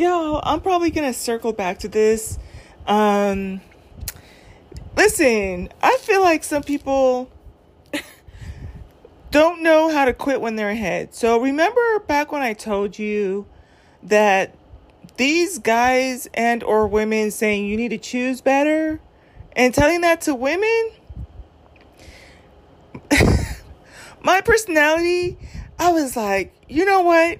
Yo, I'm probably gonna circle back to this. Um, listen, I feel like some people don't know how to quit when they're ahead. So remember back when I told you that these guys and or women saying you need to choose better and telling that to women my personality i was like you know what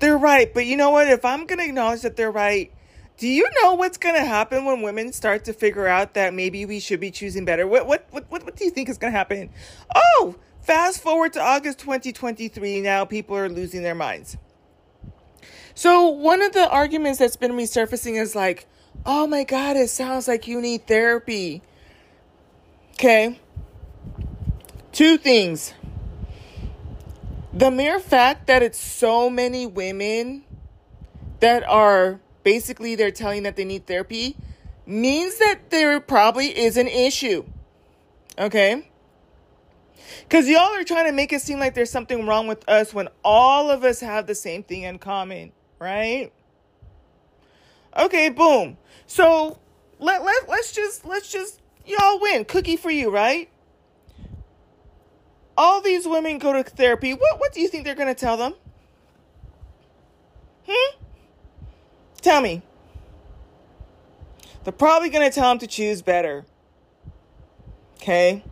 they're right but you know what if i'm gonna acknowledge that they're right do you know what's gonna happen when women start to figure out that maybe we should be choosing better what what what, what, what do you think is gonna happen oh fast forward to august 2023 now people are losing their minds so one of the arguments that's been resurfacing is like, oh my God, it sounds like you need therapy. Okay. Two things. The mere fact that it's so many women that are basically they're telling that they need therapy means that there probably is an issue. Okay? Because y'all are trying to make it seem like there's something wrong with us when all of us have the same thing in common right? Okay, boom. So let let let's just let's just y'all win. Cookie for you, right? All these women go to therapy. What what do you think they're gonna tell them? Hmm? Tell me. They're probably gonna tell them to choose better. Okay?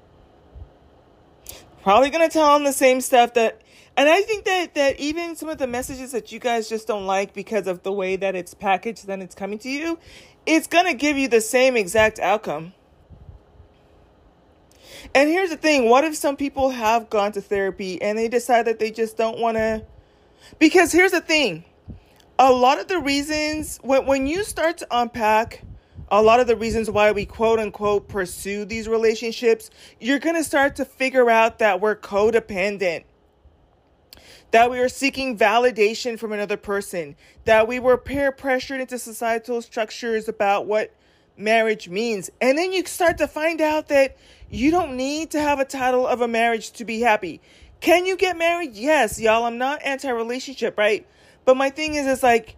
Probably gonna tell them the same stuff that and I think that that even some of the messages that you guys just don't like because of the way that it's packaged, then it's coming to you, it's gonna give you the same exact outcome. And here's the thing: what if some people have gone to therapy and they decide that they just don't want to? Because here's the thing: a lot of the reasons when when you start to unpack a lot of the reasons why we quote unquote pursue these relationships, you're going to start to figure out that we're codependent that we were seeking validation from another person, that we were peer pressured into societal structures about what marriage means. And then you start to find out that you don't need to have a title of a marriage to be happy. Can you get married? Yes, y'all. I'm not anti relationship, right? But my thing is, it's like,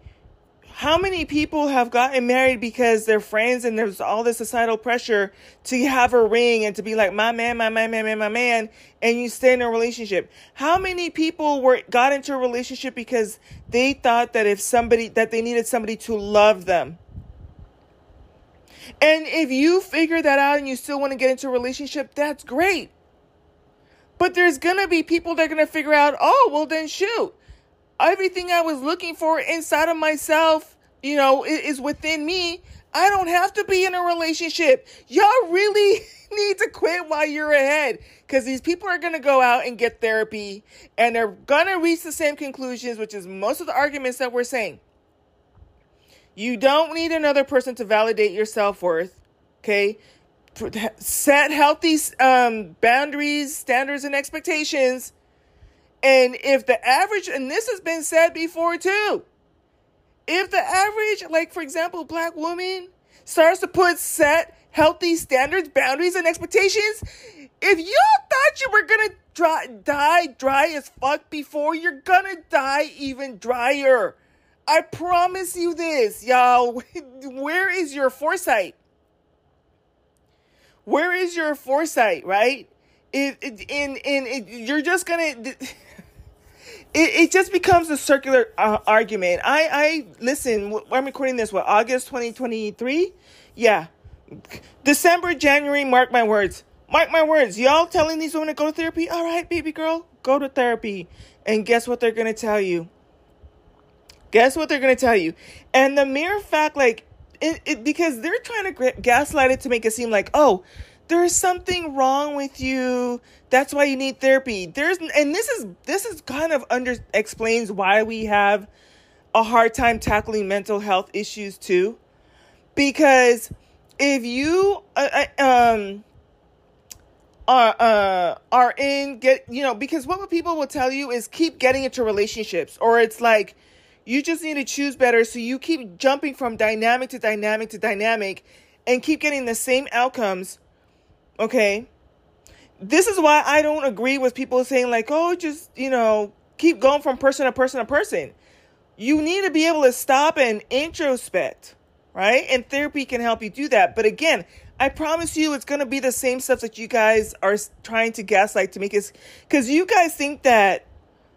how many people have gotten married because they're friends and there's all this societal pressure to have a ring and to be like my man, my man, my man, my man, and you stay in a relationship? How many people were got into a relationship because they thought that if somebody that they needed somebody to love them? And if you figure that out and you still want to get into a relationship, that's great. But there's gonna be people that are gonna figure out, oh, well then shoot everything I was looking for inside of myself, you know, is within me. I don't have to be in a relationship. Y'all really need to quit while you're ahead because these people are going to go out and get therapy and they're going to reach the same conclusions, which is most of the arguments that we're saying. You don't need another person to validate your self worth. Okay. Set healthy um, boundaries, standards, and expectations and if the average, and this has been said before too, if the average, like for example, black woman starts to put set healthy standards, boundaries, and expectations, if you thought you were gonna dry, die dry as fuck before, you're gonna die even drier. I promise you this, y'all. Where is your foresight? Where is your foresight, right? It, it, in, in, it, you're just gonna. it, it just becomes a circular uh, argument. I, I listen. I'm recording this. What August 2023? Yeah, December, January. Mark my words. Mark my words. Y'all telling these women to go to therapy? All right, baby girl, go to therapy. And guess what they're gonna tell you? Guess what they're gonna tell you? And the mere fact, like, it, it because they're trying to gaslight it to make it seem like, oh, there's something wrong with you. That's why you need therapy. There's and this is this is kind of under explains why we have a hard time tackling mental health issues too. Because if you uh, uh um are uh are in get you know because what people will tell you is keep getting into relationships or it's like you just need to choose better so you keep jumping from dynamic to dynamic to dynamic and keep getting the same outcomes Okay? This is why I don't agree with people saying, like, oh, just, you know, keep going from person to person to person. you need to be able to stop and introspect, right? And therapy can help you do that. But again, I promise you it's going to be the same stuff that you guys are trying to gaslight to make us cuz you guys think that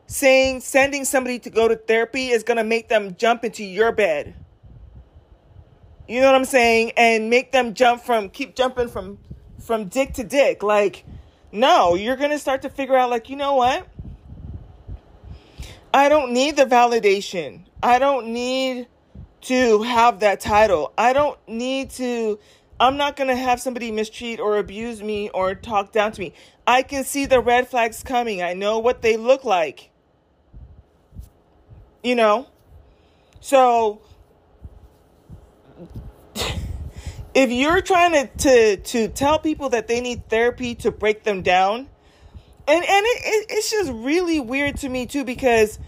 saying sending somebody to go to therapy is going to make them jump into your bed. You know what I'm saying? And make them jump from keep jumping from from dick to dick. Like no, you're going to start to figure out like, you know what? I don't need the validation. I don't need to have that title. I don't need to I'm not going to have somebody mistreat or abuse me or talk down to me. I can see the red flags coming. I know what they look like. You know? So if you're trying to, to to tell people that they need therapy to break them down, and and it, it, it's just really weird to me too because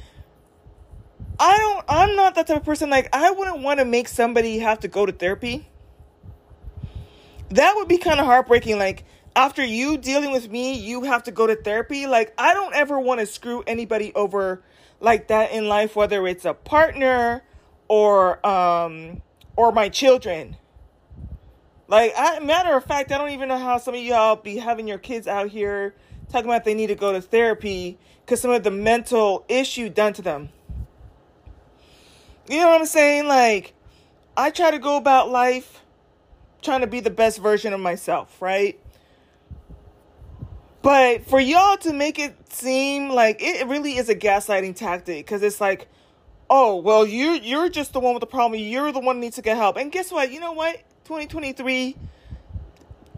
I don't I'm not that type of person like I wouldn't want to make somebody have to go to therapy. That would be kind of heartbreaking like after you dealing with me, you have to go to therapy. Like I don't ever want to screw anybody over like that in life, whether it's a partner or um or my children. Like, I, matter of fact, I don't even know how some of y'all be having your kids out here talking about they need to go to therapy because some of the mental issue done to them. You know what I'm saying? Like, I try to go about life trying to be the best version of myself, right? But for y'all to make it seem like it really is a gaslighting tactic because it's like, oh, well, you you're just the one with the problem. You're the one who needs to get help. And guess what? You know what? 2023,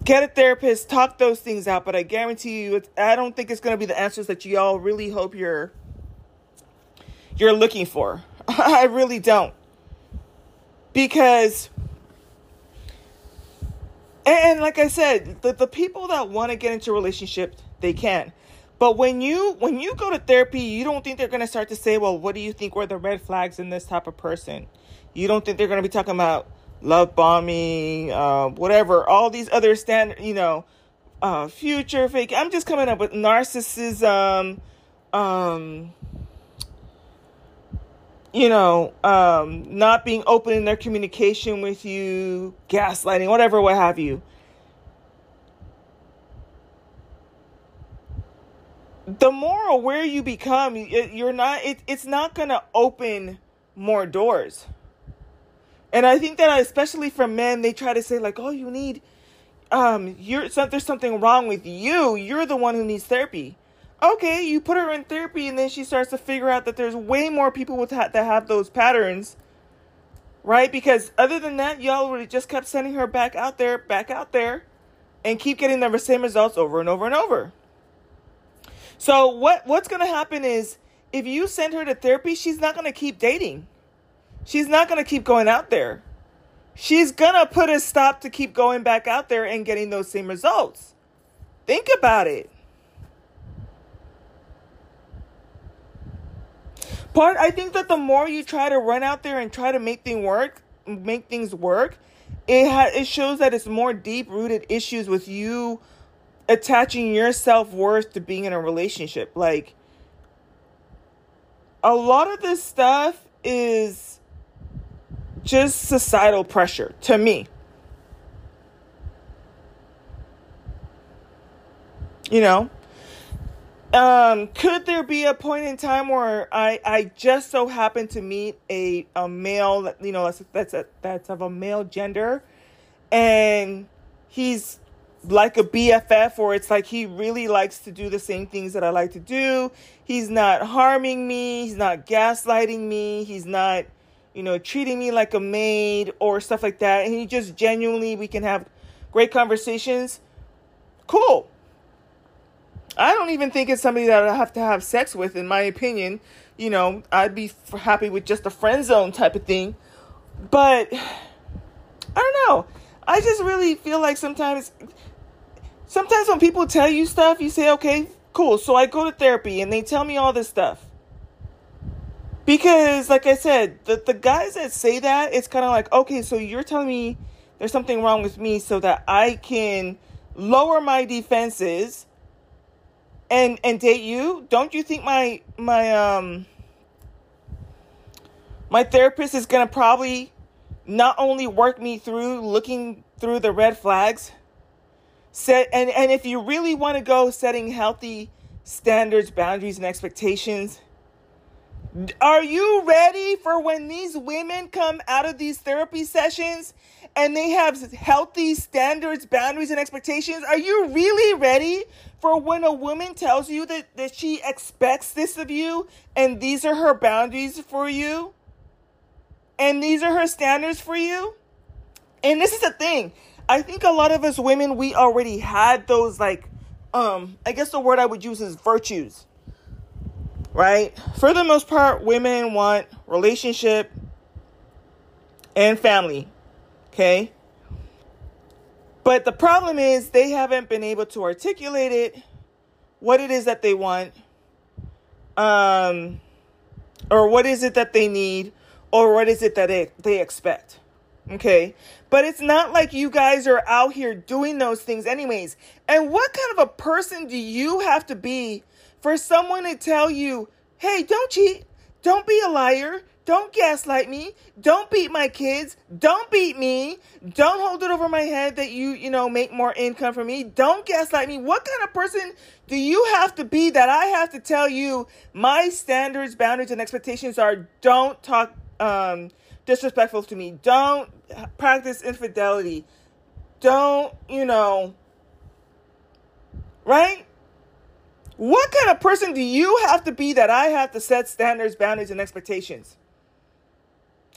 get a therapist, talk those things out. But I guarantee you, I don't think it's going to be the answers that y'all really hope you're you're looking for. I really don't. Because and, like I said, the, the people that want to get into a relationship, they can. But when you when you go to therapy, you don't think they're going to start to say, "Well, what do you think were the red flags in this type of person?" You don't think they're going to be talking about love bombing, uh, whatever, all these other standard, you know, uh, future fake. I'm just coming up with narcissism, um, you know, um, not being open in their communication with you, gaslighting, whatever, what have you. The more aware you become, you're not. It, it's not gonna open more doors. And I think that especially for men, they try to say like, "Oh, you need, um, you're there's something wrong with you. You're the one who needs therapy." Okay, you put her in therapy, and then she starts to figure out that there's way more people with ha- that have those patterns, right? Because other than that, y'all would have just kept sending her back out there, back out there, and keep getting the same results over and over and over. So what what's gonna happen is if you send her to therapy, she's not gonna keep dating She's not to keep going out there. She's to put a stop to keep going back out there and getting those same results. Think about it. Part I think that the more you try to run out there and try to make things work, make things work, it ha- it shows that it's more deep rooted issues with you attaching your self worth to being in a relationship. Like a lot of this stuff is just societal pressure to me. You know? Um, could there be a point in time where I, I just so happen to meet a, a male you know that's that's a, that's of a male gender and he's like a BFF or it's like he really likes to do the same things that I like to do. He's not harming me, he's not gaslighting me, he's not you know, treating me like a maid or stuff like that. And he just genuinely, we can have great conversations. Cool. I don't even think it's somebody that I have to have sex with, in my opinion. You know, I'd be happy with just a friend zone type of thing. But I don't know. I just really feel like sometimes, sometimes when people tell you stuff, you say, okay, cool. So I go to therapy and they tell me all this stuff. Because, like I said, the, the guys that say that, it's kind of like, okay, so you're telling me there's something wrong with me so that I can lower my defenses and and date you don't you think my my um My therapist is going to probably not only work me through looking through the red flags, set and, and if you really want to go setting healthy standards, boundaries, and expectations, are you ready for when these women come out of these therapy sessions and they have healthy standards, boundaries, and expectations? Are you really ready for when a woman tells you that, that she expects this of you and these are her boundaries for you? And these are her standards for you? And this is the thing. I think a lot of us women, we already had those, like, um, I guess the word I would use is virtues right? For the most part, women want relationship and family, okay? But the problem is they haven't been able to articulate it, what it is that they want, um, or what is it that they need, or what is it that they, they expect. Okay. But it's not like you guys are out here doing those things, anyways. And what kind of a person do you have to be for someone to tell you, hey, don't cheat, don't be a liar, don't gaslight me, don't beat my kids, don't beat me, don't hold it over my head that you, you know, make more income for me, don't gaslight me. What kind of person do you have to be that I have to tell you my standards, boundaries, and expectations are? Don't talk um, disrespectful to me, don't practice infidelity, don't, you know, right? What kind of person do you have to be that I have to set standards, boundaries, and expectations?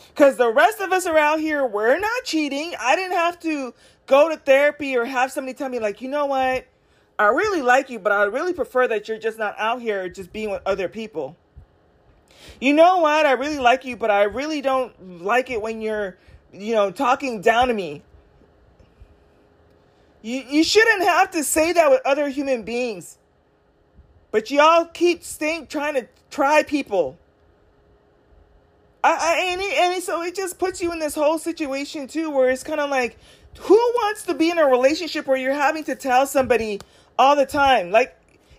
Because the rest of us around here, we're not cheating. I didn't have to go to therapy or have somebody tell me, like, you know what? I really like you, but I really prefer that you're just not out here just being with other people. You know what? I really like you, but I really don't like it when you're, you know, talking down to me. You, you shouldn't have to say that with other human beings. But y'all keep stink trying to try people. I, I and, it, and it, so it just puts you in this whole situation too, where it's kind of like, who wants to be in a relationship where you're having to tell somebody all the time? Like,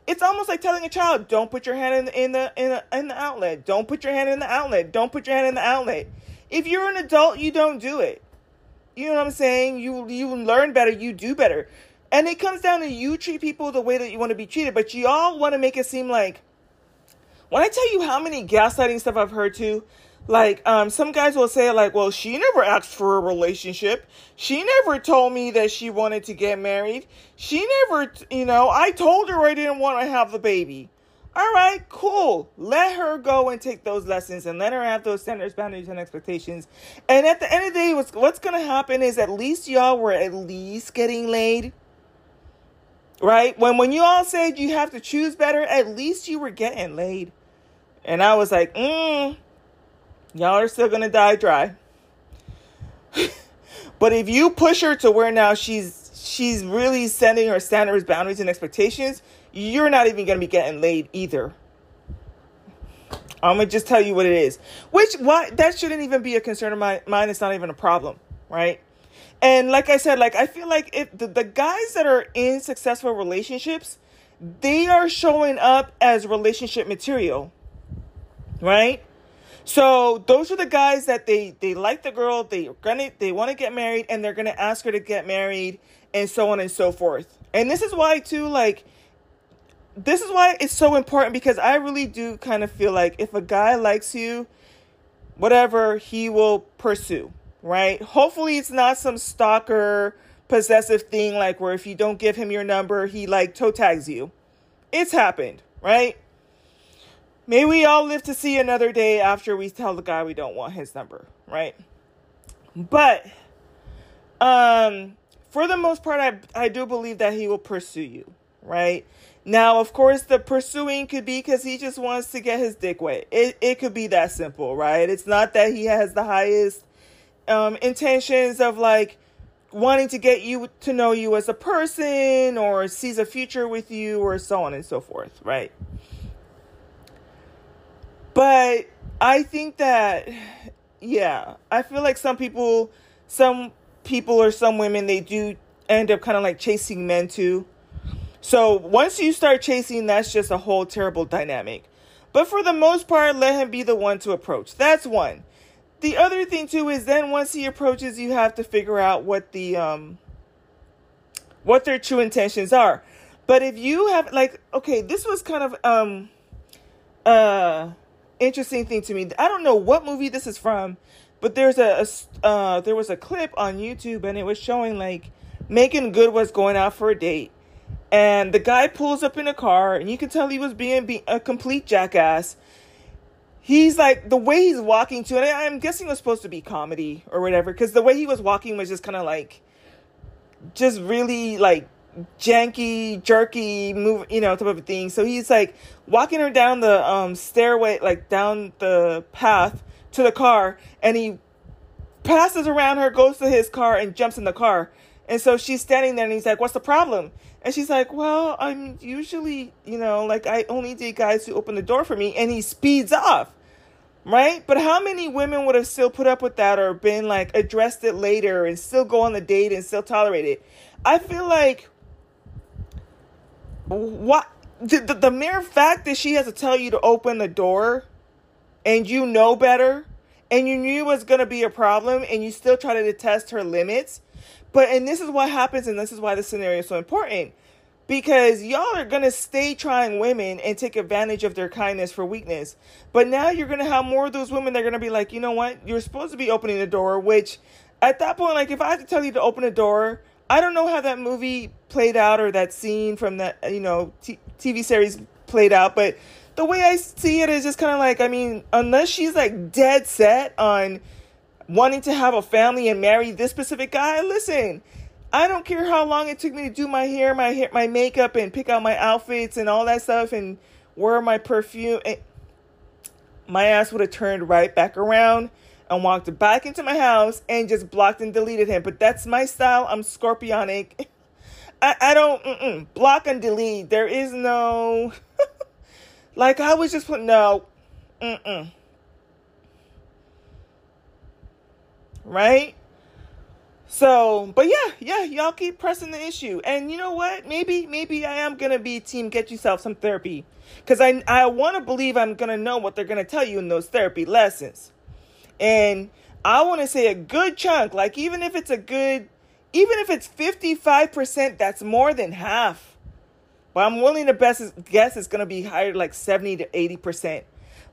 it's almost like telling a child, "Don't put your hand in the in the in the, in the outlet. Don't put your hand in the outlet. Don't put your hand in the outlet." If you're an adult, you don't do it. You know what I'm saying? You you learn better. You do better. And it comes down to you treat people the way that you want to be treated, but you all want to make it seem like when I tell you how many gaslighting stuff I've heard too, like um, some guys will say like, "Well, she never asked for a relationship. She never told me that she wanted to get married. She never, you know, I told her I didn't want to have the baby." All right, cool. Let her go and take those lessons and let her have those standards, boundaries, and expectations. And at the end of the day, what's, what's going to happen is at least y'all were at least getting laid right? When when you all said you have to choose better, at least you were getting laid. And I was like, mm, y'all are still gonna die dry. but if you push her to where now she's she's really setting her standards, boundaries, and expectations, you're not even gonna be getting laid either. I'm gonna just tell you what it is. Which why that shouldn't even be a concern of mine. Mine. It's not even a problem, right? And like I said, like I feel like if the, the guys that are in successful relationships, they are showing up as relationship material. Right? So those are the guys that they they like the girl, they're gonna they want to get married and they're gonna ask her to get married and so on and so forth. And this is why too, like this is why it's so important because I really do kind of feel like if a guy likes you, whatever, he will pursue right? Hopefully, it's not some stalker possessive thing like where if you don't give him your number, he like toe tags you. It's happened, right? May we all live to see another day after we tell the guy we don't want his number, right? But um for the most part I I do believe that he will pursue you, right? Now, of course, the pursuing could be because he just wants to get his dick wet. It, it could be that simple, right? It's not that he has the highest um, intentions of like wanting to get you to know you as a person or sees a future with you or so on and so forth, right? But I think that, yeah, I feel like some people, some people or some women, they do end up kind of like chasing men too. So once you start chasing, that's just a whole terrible dynamic. But for the most part, let him be the one to approach. That's one. The other thing too is then once he approaches, you have to figure out what the um what their true intentions are. But if you have like okay, this was kind of um uh interesting thing to me. I don't know what movie this is from, but there's a, a uh there was a clip on YouTube and it was showing like Meagan Good was going out for a date and the guy pulls up in a car and you can tell he was being be- a complete jackass he's like the way he's walking to and i'm guessing it was supposed to be comedy or whatever because the way he was walking was just kind of like just really like janky jerky move you know type of thing. So he's like walking her down the um stairway like down the path to the car and he passes around her goes to his car and jumps in the car. And so she's standing there and he's like what's the problem and she's like, Well, I'm usually, you know, like I only date guys who open the door for me. And he speeds off. Right? But how many women would have still put up with that or been like addressed it later and still go on the date and still tolerate it? I feel like what the, the, the mere fact that she has to tell you to open the door and you know better and you knew it was going to be a problem and you still try to test her limits but and this is what happens, and this is why the scenario is so important. Because y'all are gonna stay trying women and take advantage of their kindness for weakness. But now you're gonna have more of those women that are gonna be like, you know what, you're supposed to be opening the door, which at that point, like if I had to tell you to open a door, I don't know how that movie played out or that scene from that you know t- TV series played out, but the way I see it is just kind of like, I mean, unless she's like dead set on wanting to have a family and marry this specific guy, listen, I don't care how long it took me to do my hair, my hair, my makeup, and pick out my outfits and all that stuff, and wear my perfume. My ass would have turned right back around and walked back into my house and just blocked and deleted him. But that's my style. I'm scorpionic. I, I don't block and delete. There is no like I was just put no. Mm-mm. Right? So, but yeah, yeah, y'all keep pressing the issue. And you know what? Maybe, maybe I am gonna be team get yourself some therapy. Cause I I wanna believe I'm gonna know what they're gonna tell you in those therapy lessons. And I wanna say a good chunk, like even if it's a good even if it's 55%, that's more than half. But I'm willing to best guess it's gonna be higher like 70 to 80%.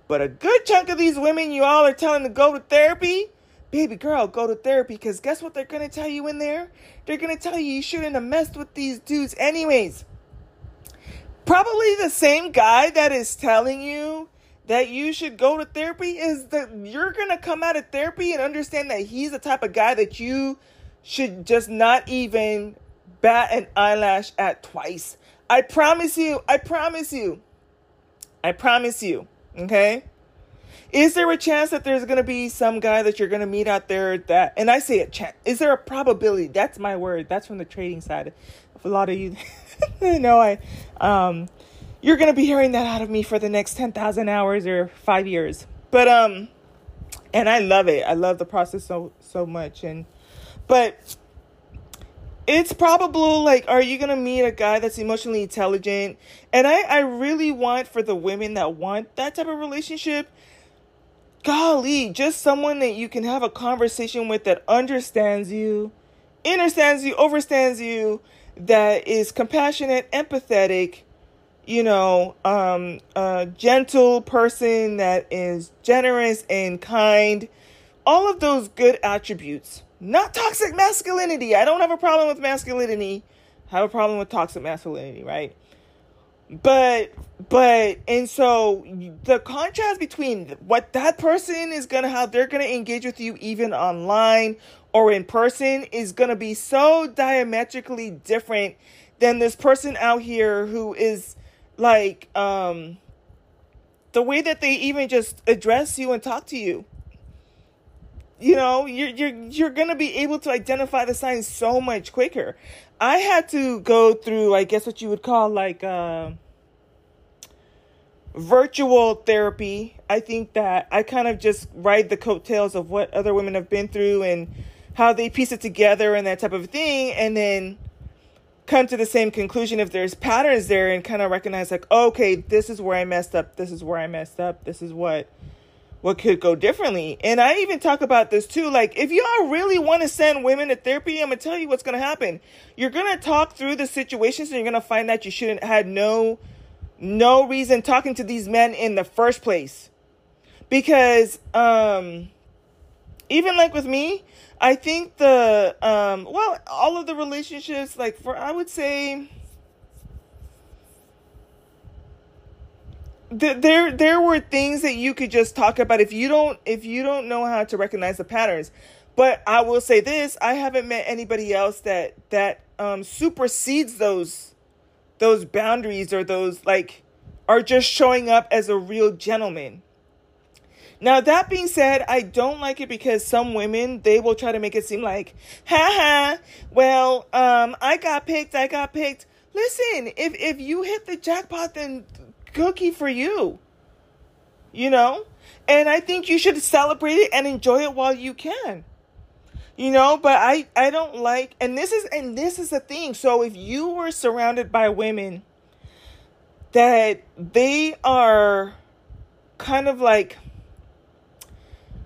But a good chunk of these women you all are telling to go to therapy, baby girl, go to therapy because guess what they're going to tell you in there? They're going to tell you you shouldn't have messed with these dudes anyways. Probably the same guy that is telling you that you should go to therapy is that you're going to come out of therapy and understand that he's the type of guy that you should just not even bat an eyelash at twice. I promise you. I promise you. I promise you. Okay? Is there a chance that there's going to be some guy that you're going to meet out there that, and I say a chance, is there a probability? That's my word. That's from the trading side. A lot of you know, I, um, you're going to be hearing that out of me for the next 10,000 hours or five years. But, um, and I love it. I love the process so, so much. And, but it's probable like are you gonna meet a guy that's emotionally intelligent and I, I really want for the women that want that type of relationship golly, just someone that you can have a conversation with that understands you, understands you, overstands you, that is compassionate, empathetic, you know, um, a gentle person that is generous and kind. All of those good attributes. Not toxic masculinity. I don't have a problem with masculinity. I have a problem with toxic masculinity, right? but but and so the contrast between what that person is gonna how they're gonna engage with you even online or in person is gonna be so diametrically different than this person out here who is like um the way that they even just address you and talk to you. You know you're you're you're gonna be able to identify the signs so much quicker. I had to go through i guess what you would call like uh, virtual therapy i think that i kind of just ride the coattails of what other women have been through and how they piece it together and that type of thing and then come to the same conclusion if there's patterns there and kind of recognize like okay this is where i messed up this is where i messed up this is what what could go differently. And I even talk about this too. Like, if y'all really want to send women to therapy, I'm gonna tell you what's gonna happen. You're gonna talk through the situations, and you're gonna find that you shouldn't had no, no reason talking to these men in the first place, because um, even like with me, I think the um, well, all of the relationships, like for I would say there there were things that you could just talk about if you don't if you don't know how to recognize the patterns. But i will say this i haven't met anybody else that that um supersedes those those boundaries or those like are just showing up as a real gentleman now that being said i don't like it because some women they will try to make it seem like ha ha well um i got picked i got picked listen if if you hit the jackpot then cookie for you. You know? And I think you should celebrate it and enjoy it while you can. You know, but I I don't like and this is and this is the thing. So if you were surrounded by women that they are kind of like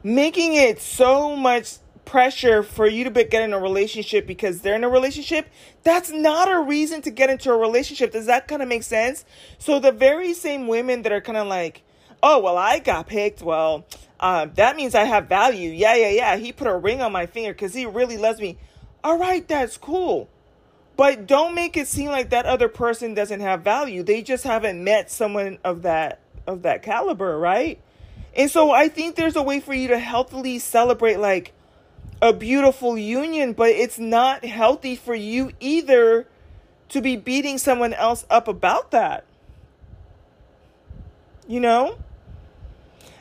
making it so much pressure for you to be, get in a relationship because they're in a relationship, that's not a reason to get into a relationship. Does that kind of make sense? So the very same women that are kind of like, oh, well, I got picked. Well, um, that means I have value. Yeah, yeah, yeah. He put a ring on my finger because he really loves me. All right, that's cool. But don't make it seem like that other person doesn't have value. They just haven't met someone of that of that caliber, right? And so I think there's a way for you to healthily celebrate like a beautiful union, but it's not healthy for you either to be beating someone else up about that. You know?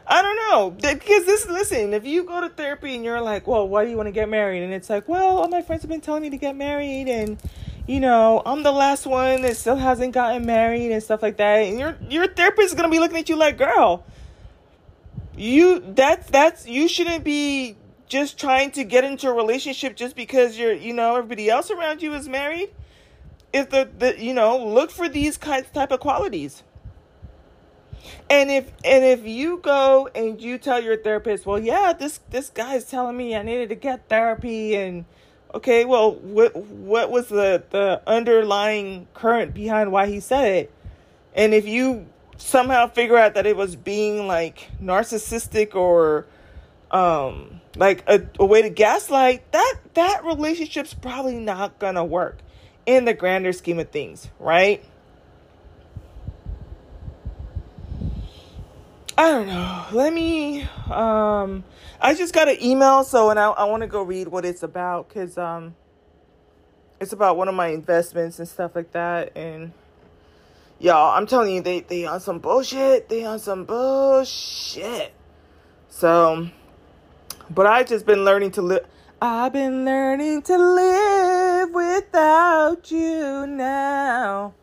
I don't know. Because this, listen, if you go to therapy and you're like, well, why do you want to get married? And it's like, well, all my friends have been telling me to get married and, you know, I'm the last one that still hasn't gotten married and stuff like that. And your, your therapist is going to be looking at you like, girl, you, that's, that's, you shouldn't be just trying to get into a relationship just because you're, you know, everybody else around you is married. Is the, the you know, look for these kinds type of qualities. And if and if you go and you tell your therapist, well, yeah, this this guy is telling me I needed to get therapy, and okay, well, what what was the the underlying current behind why he said it? And if you somehow figure out that it was being like narcissistic or um like a, a way to gaslight that that relationship's probably not gonna work in the grander scheme of things right i don't know let me um i just got an email so and i, I want to go read what it's about because um it's about one of my investments and stuff like that and y'all i'm telling you they they on some bullshit they on some bullshit so but I just been learning to live. I've been learning to live without you now.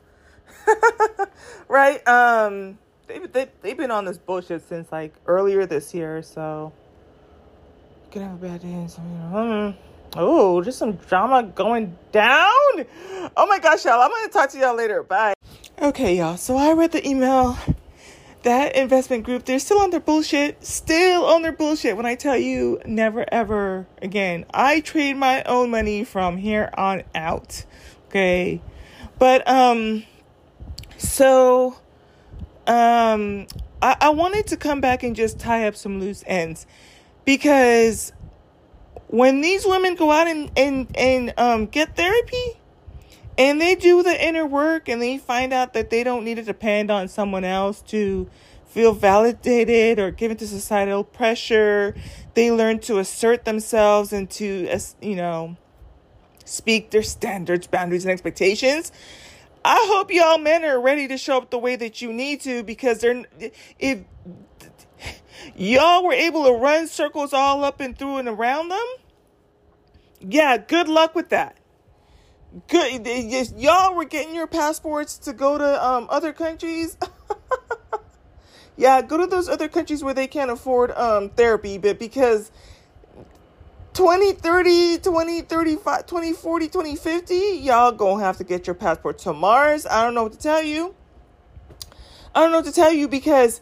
right? Um, they, they, they've been on this bullshit since like earlier this year, so. You Can have a bad day. Hmm. Oh, just some drama going down. Oh my gosh, y'all. I'm going to talk to y'all later. Bye. Okay, y'all. So I read the email that investment group, they're still on their bullshit, still on their bullshit. When I tell you, never ever again. I trade my own money from here on out. Okay. But, um, so, um, I, I wanted to come back and just tie up some loose ends because when these women go out and, and, and, um, get therapy, and they do the inner work and they find out that they don't need to depend on someone else to feel validated or given to societal pressure. They learn to assert themselves and to, you know, speak their standards, boundaries, and expectations. I hope y'all men are ready to show up the way that you need to because they're if y'all were able to run circles all up and through and around them, yeah, good luck with that. Good y'all were getting your passports to go to um, other countries. Yeah go to those other countries where they can't afford um, therapy but because 2030 2035 2040 2050 y'all gonna have to get your passport to mars. I don't know what to tell you. I don't know what to tell you because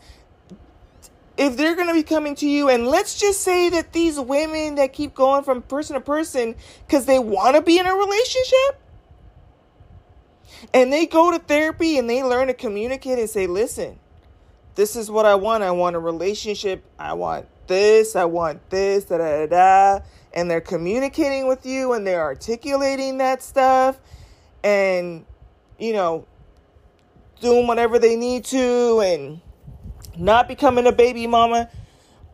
if they're going to be coming to you and let's just say that these women that keep going from person to person cuz they want to be in a relationship and they go to therapy and they learn to communicate and say listen this is what I want. I want a relationship. I want this I want this da da da and they're communicating with you and they're articulating that stuff and you know doing whatever they need to and not becoming a baby mama.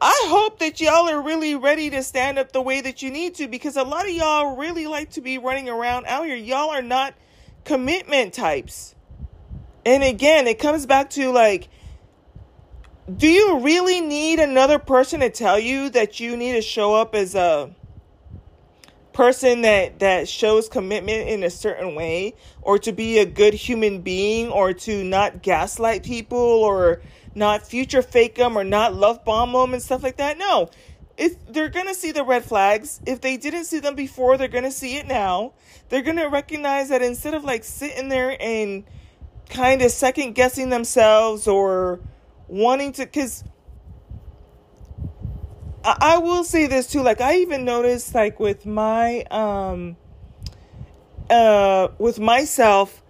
I hope that y'all are really ready to stand up the way that you need to because a lot of y'all really like to be running around out here. Y'all are not commitment types. And again, it comes back to like, do you really need another person to tell you that you need to show up as a person that that shows commitment in a certain way or to be a good human being or to not gaslight people or not future fake them or not love bomb them and stuff like that. No, if they're gonna see the red flags. If they didn't see them before, they're gonna see it now. They're gonna recognize that instead of like sitting there and kind of second guessing themselves or wanting to, because I, I will say this too. Like I even noticed, like with my um, uh, with myself,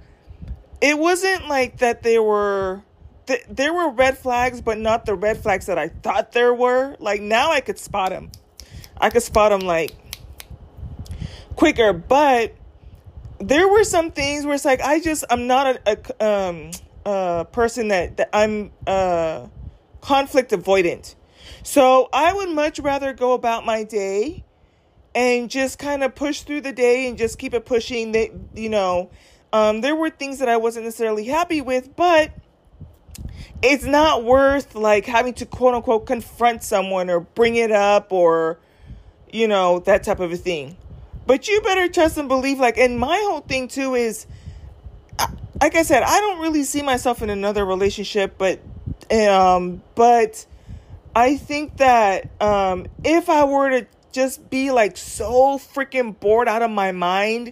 it wasn't like that. there were th- there were red flags, but not the red flags that I thought there were. Like now I could spot them. I could spot them like quicker, but there were some things where it's like I just I'm not a, a um a person that, that I'm uh conflict avoidant. So I would much rather go about my day and just kind of push through the day and just keep it pushing that you know um, there were things that I wasn't necessarily happy with, but it's not worth like having to quote unquote confront someone or bring it up or you know that type of a thing but you better trust and believe like and my whole thing too is like i said i don't really see myself in another relationship but um but i think that um if i were to just be like so freaking bored out of my mind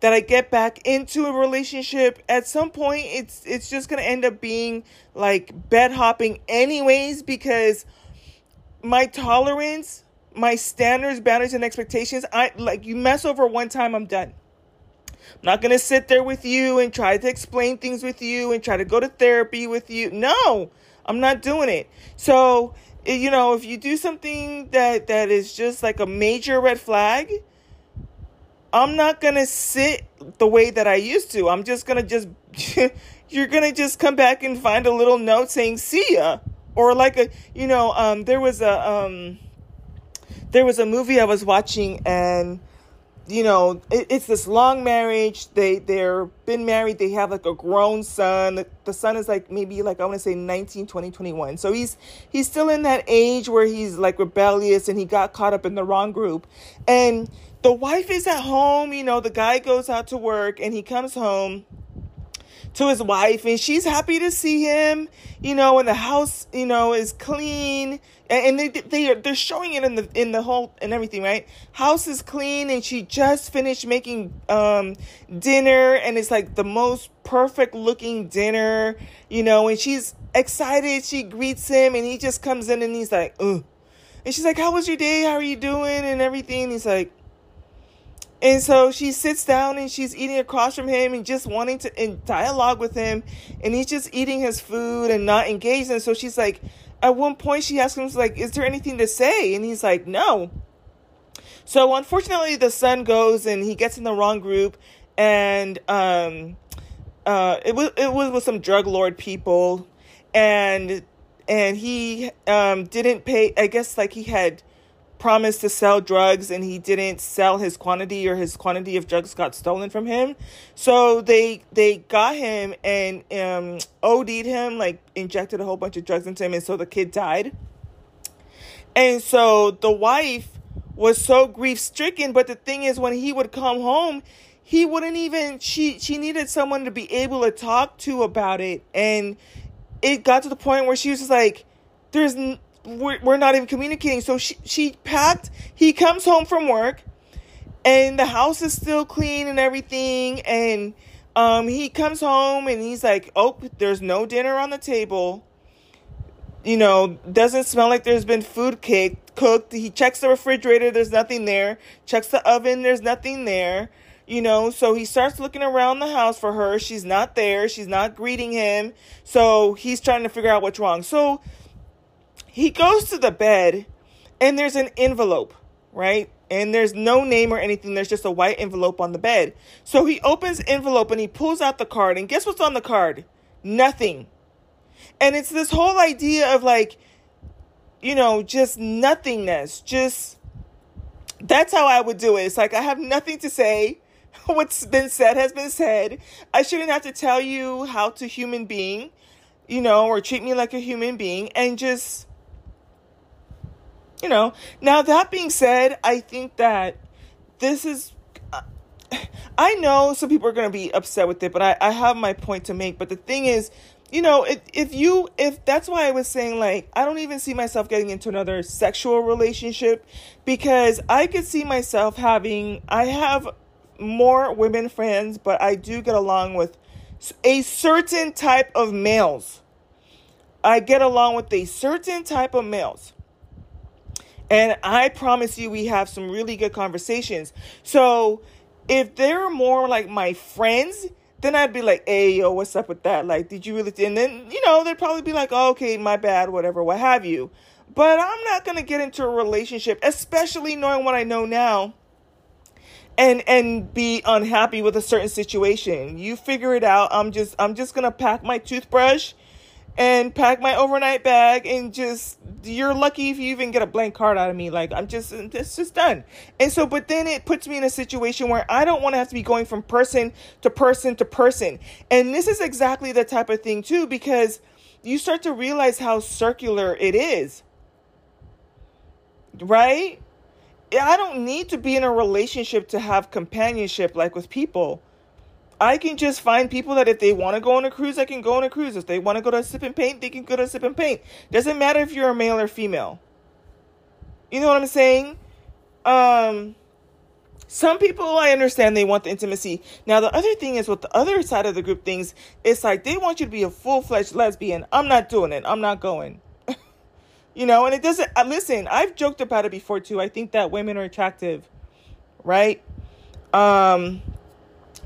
that I get back into a relationship, at some point it's it's just gonna end up being like bed hopping anyways because my tolerance, my standards, boundaries, and expectations, I like you mess over one time, I'm done. I'm not gonna sit there with you and try to explain things with you and try to go to therapy with you. No, I'm not doing it. So you know, if you do something that that is just like a major red flag, I'm not going to sit the way that I used to. I'm just going to just, you're going to just come back and find a little note saying, see ya. Or like a, you know, um, there was a, um, there was a movie I was watching and, you know, it, it's this long marriage. They, they're been married. They have like a grown son. The, the son is like maybe like, I want to say 19, 20, 21. So he's, he's still in that age where he's like rebellious and he got caught up in the wrong group. And, the wife is at home, you know, the guy goes out to work and he comes home to his wife and she's happy to see him, you know, and the house, you know, is clean and they they are they're showing it in the in the whole and everything, right? House is clean and she just finished making um dinner and it's like the most perfect looking dinner, you know, and she's excited, she greets him and he just comes in and he's like, "Ugh." And she's like, "How was your day? How are you doing?" and everything. And he's like, and so she sits down and she's eating across from him and just wanting to in dialogue with him. And he's just eating his food and not engaged. And so she's like, at one point she asks him, like, is there anything to say? And he's like, no. So unfortunately, the son goes and he gets in the wrong group. And um, uh, it was it was with some drug lord people, and and he um, didn't pay. I guess like he had promised to sell drugs and he didn't sell his quantity or his quantity of drugs got stolen from him. So they they got him and um OD'd him, like injected a whole bunch of drugs into him and so the kid died. And so the wife was so grief stricken, but the thing is when he would come home, he wouldn't even she she needed someone to be able to talk to about it and it got to the point where she was just like there's we're, we're not even communicating. So she, she packed, he comes home from work and the house is still clean and everything. And, um, he comes home and he's like, Oh, there's no dinner on the table. you know, doesn't smell like there's been food cake, cooked. He checks the refrigerator, there's nothing there. Checks the oven, there's nothing there. You know, so he starts looking around the house for her. She's not there. She's not greeting him. So he's trying to figure out what's wrong. So he goes to the bed and there's an envelope, right? And there's no name or anything. There's just a white envelope on the bed. So he opens envelope and he pulls out the card. And guess what's on the card? Nothing. And it's this whole idea of like, you know, just nothingness. Just that's how I would do it. It's like I have nothing to say. What's been said has been said. I shouldn't have to tell you how to human being, you know, or treat me like a human being and just you know. Now that being said, I think that this is uh, I know some people are going to be upset with it, but I, I have my point to make. But the thing is, you know, if, if you, if that's why I was saying, like, I don't even see myself getting into another sexual relationship because I could see myself having, I have more women friends, but I do get along with a certain type of males. I get along with a certain type of males. And I promise you, we have some really good conversations. So if they're more like my friends, then I'd be like, hey, yo, what's up with that? Like, did you really? And then, you know, they'd probably be like, oh, okay, my bad, whatever, what have you. But I'm not going to get into a relationship, especially knowing what I know now and and be unhappy with a certain situation. You figure it out. I'm just I'm just to pack my toothbrush and pack my overnight bag and just you're lucky if you even get a blank card out of me. Like i'm just it's just done. And so but then it puts me in a situation where i don't want to have to be going from person to person to person. And this is exactly the type of thing too because you start to realize how circular it is. Right? I don't need to be in a relationship to have companionship like with people I can just find people that if they want to go on a cruise, I can go on a cruise. If they want to go to Sip and Paint, they can go to Sip and Paint. Doesn't matter if you're a male or female. You know what I'm saying? Um, some people I understand they want the intimacy. Now the other thing is with the other side of the group things, it's like they want you to be a full fledged lesbian. I'm not doing it. I'm not going. you know, and it doesn't. Uh, listen, I've joked about it before too. I think that women are attractive, right? Um,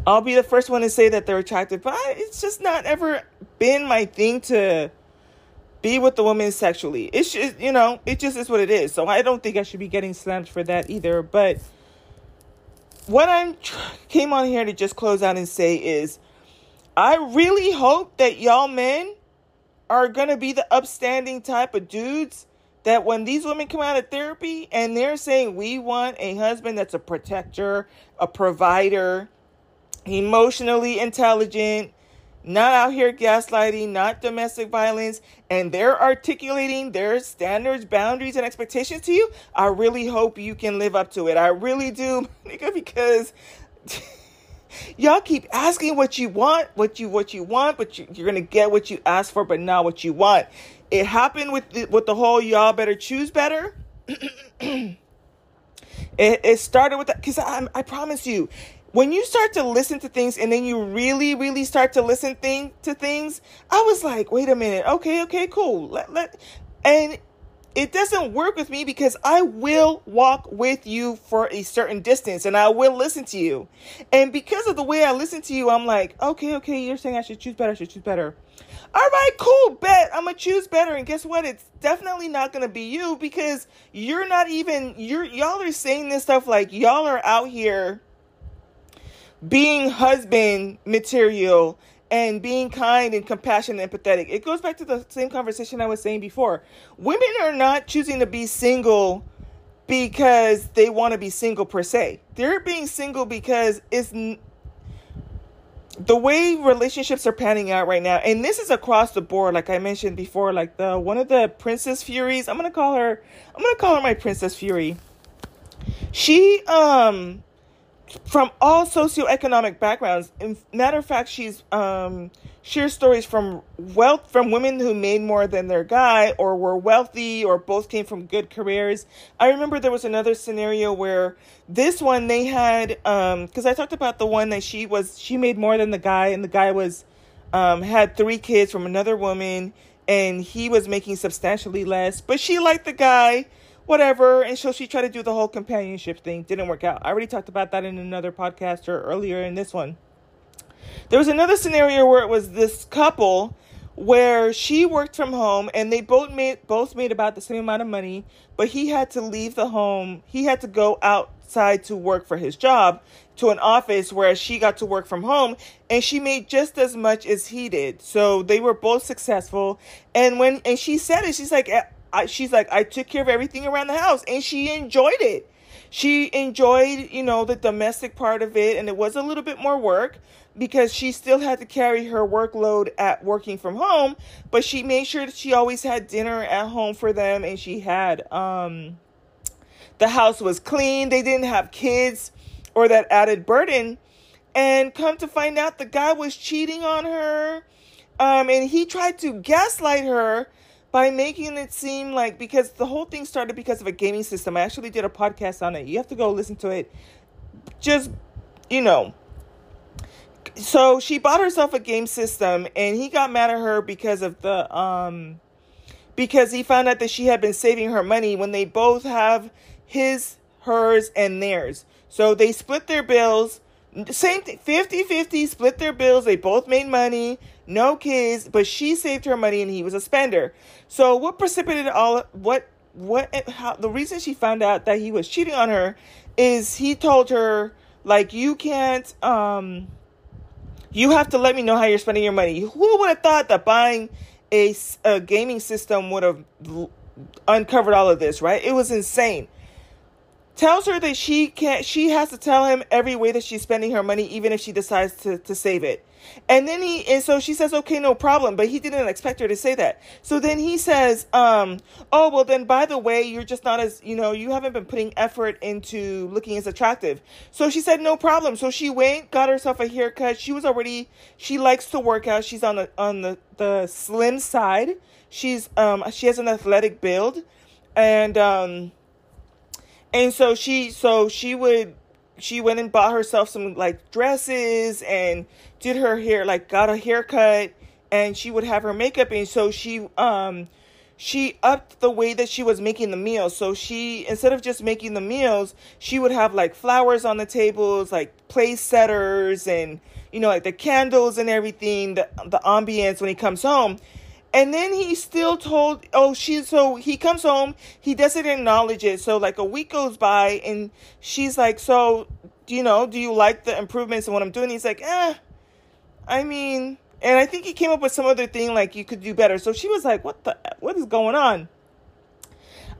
I'll be the first one to say that they're attractive, but I, it's just not ever been my thing to be with the woman sexually. It's just, you know, it just is what it is. So I don't think I should be getting slammed for that either. But what I came on here to just close out and say is I really hope that y'all men are going to be the upstanding type of dudes that when these women come out of therapy and they're saying we want a husband that's a protector, a provider, emotionally intelligent, not out here gaslighting, not domestic violence, and they're articulating their standards, boundaries, and expectations to you, I really hope you can live up to it. I really do, nigga, because y'all keep asking what you want, what you what you want, but you, are gonna get what you ask for, but not what you want. It happened with the, with the whole y'all better choose better. it, it started with that because I, I promise you when you start to listen to things and then you really really start to listen thing to things i was like wait a minute okay okay cool let, let and it doesn't work with me because I will walk with you for a certain distance and I will listen to you. And because of the way I listen to you, I'm like, okay, okay, you're saying I should choose better, I should choose better. All right, cool, bet. I'm gonna choose better. And guess what? It's definitely not gonna be you because you're not even you're y'all are saying this stuff like y'all are out here being husband material and being kind and compassionate and empathetic. It goes back to the same conversation I was saying before. Women are not choosing to be single because they want to be single per se. They're being single because it's the way relationships are panning out right now. And this is across the board like I mentioned before like the one of the Princess Furies, I'm to call her I'm to call her my Princess Fury. She um from all socioeconomic backgrounds. In matter of fact, she's um, shares stories from wealth from women who made more than their guy, or were wealthy, or both came from good careers. I remember there was another scenario where this one they had because um, I talked about the one that she was she made more than the guy, and the guy was um, had three kids from another woman and he was making substantially less. But she liked the guy, whatever, and so she tried to do the whole companionship thing. Didn't work out. I already talked about that in another podcast or earlier in this one. There was another scenario where it was this couple where she worked from home and they both made both made about the same amount of money, but he had to leave the home. He had to go outside to work for his job to an office where she got to work from home and she made just as much as he did. So they were both successful. And when and she said it, she's like I, she's like I took care of everything around the house and she enjoyed it. She enjoyed, you know, the domestic part of it and it was a little bit more work, because she still had to carry her workload at working from home, but she made sure that she always had dinner at home for them and she had um the house was clean, they didn't have kids or that added burden. And come to find out the guy was cheating on her. Um and he tried to gaslight her by making it seem like because the whole thing started because of a gaming system. I actually did a podcast on it. You have to go listen to it. Just you know, so she bought herself a game system and he got mad at her because of the um because he found out that she had been saving her money when they both have his hers and theirs so they split their bills same thing 50-50 split their bills they both made money no kids but she saved her money and he was a spender so what precipitated all what what how the reason she found out that he was cheating on her is he told her like you can't um you have to let me know how you're spending your money. Who would have thought that buying a, a gaming system would have uncovered all of this, right? It was insane tells her that she can't she has to tell him every way that she's spending her money even if she decides to, to save it. And then he and so she says okay no problem but he didn't expect her to say that. So then he says um oh well then by the way you're just not as you know you haven't been putting effort into looking as attractive. So she said no problem. So she went got herself a haircut. She was already she likes to work out. She's on the on the the slim side. She's um she has an athletic build. And um and so she so she would she went and bought herself some like dresses and did her hair like got a haircut and she would have her makeup. And so she um she upped the way that she was making the meals. So she instead of just making the meals she would have like flowers on the tables like place setters and you know like the candles and everything the, the ambience when he comes home and then he still told, oh, she, so he comes home, he doesn't acknowledge it. So, like, a week goes by, and she's like, so, you know, do you like the improvements in what I'm doing? He's like, eh, I mean, and I think he came up with some other thing, like, you could do better. So she was like, what the, what is going on?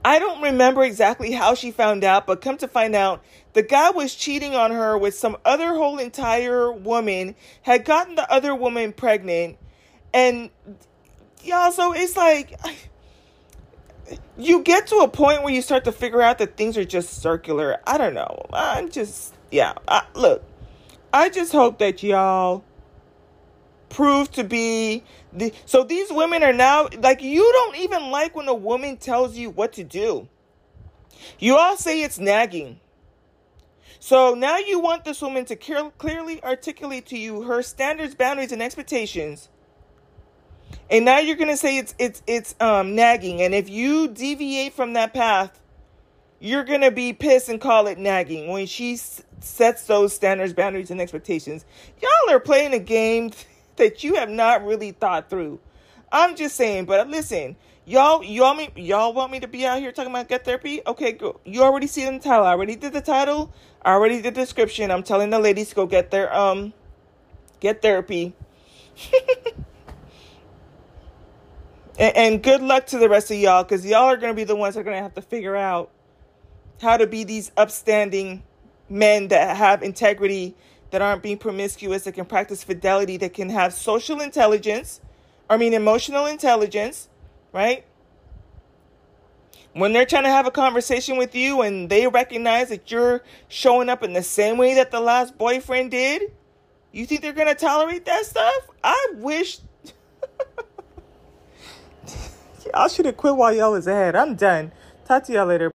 I don't remember exactly how she found out, but come to find out, the guy was cheating on her with some other whole entire woman, had gotten the other woman pregnant, and y'all, so it's like you get to a point where you start to figure out that things are just circular. I don't know. I'm just yeah. I, look, I just hope that y'all prove to be the so these women are now like you don't even like when a woman tells you what to do. You all say it's nagging. So now you want this woman to clearly articulate to you her standards, boundaries, and expectations and now you're gonna say it's it's it's um nagging. And if you deviate from that path you're gonna be pissed and call it nagging. When she s- sets those standards boundaries and expectations y'all are playing a game that you have not really thought through. I'm just saying but listen y'all y'all me y'all want me to be out here talking about get therapy? Okay go you already see the title. I already did the title. I already did the description. I'm telling the ladies to go get their um get therapy And, and good luck to the rest of y'all because y'all are going to be the ones that are going to have to figure out how to be these upstanding men that have integrity, that aren't being promiscuous, that can practice fidelity, that can have social intelligence, I mean, emotional intelligence, right? When they're trying to have a conversation with you and they recognize that you're showing up in the same way that the last boyfriend did, you think they're going to tolerate that stuff? I wish I should have quit while y'all was ahead. I'm done. Talk to y'all later.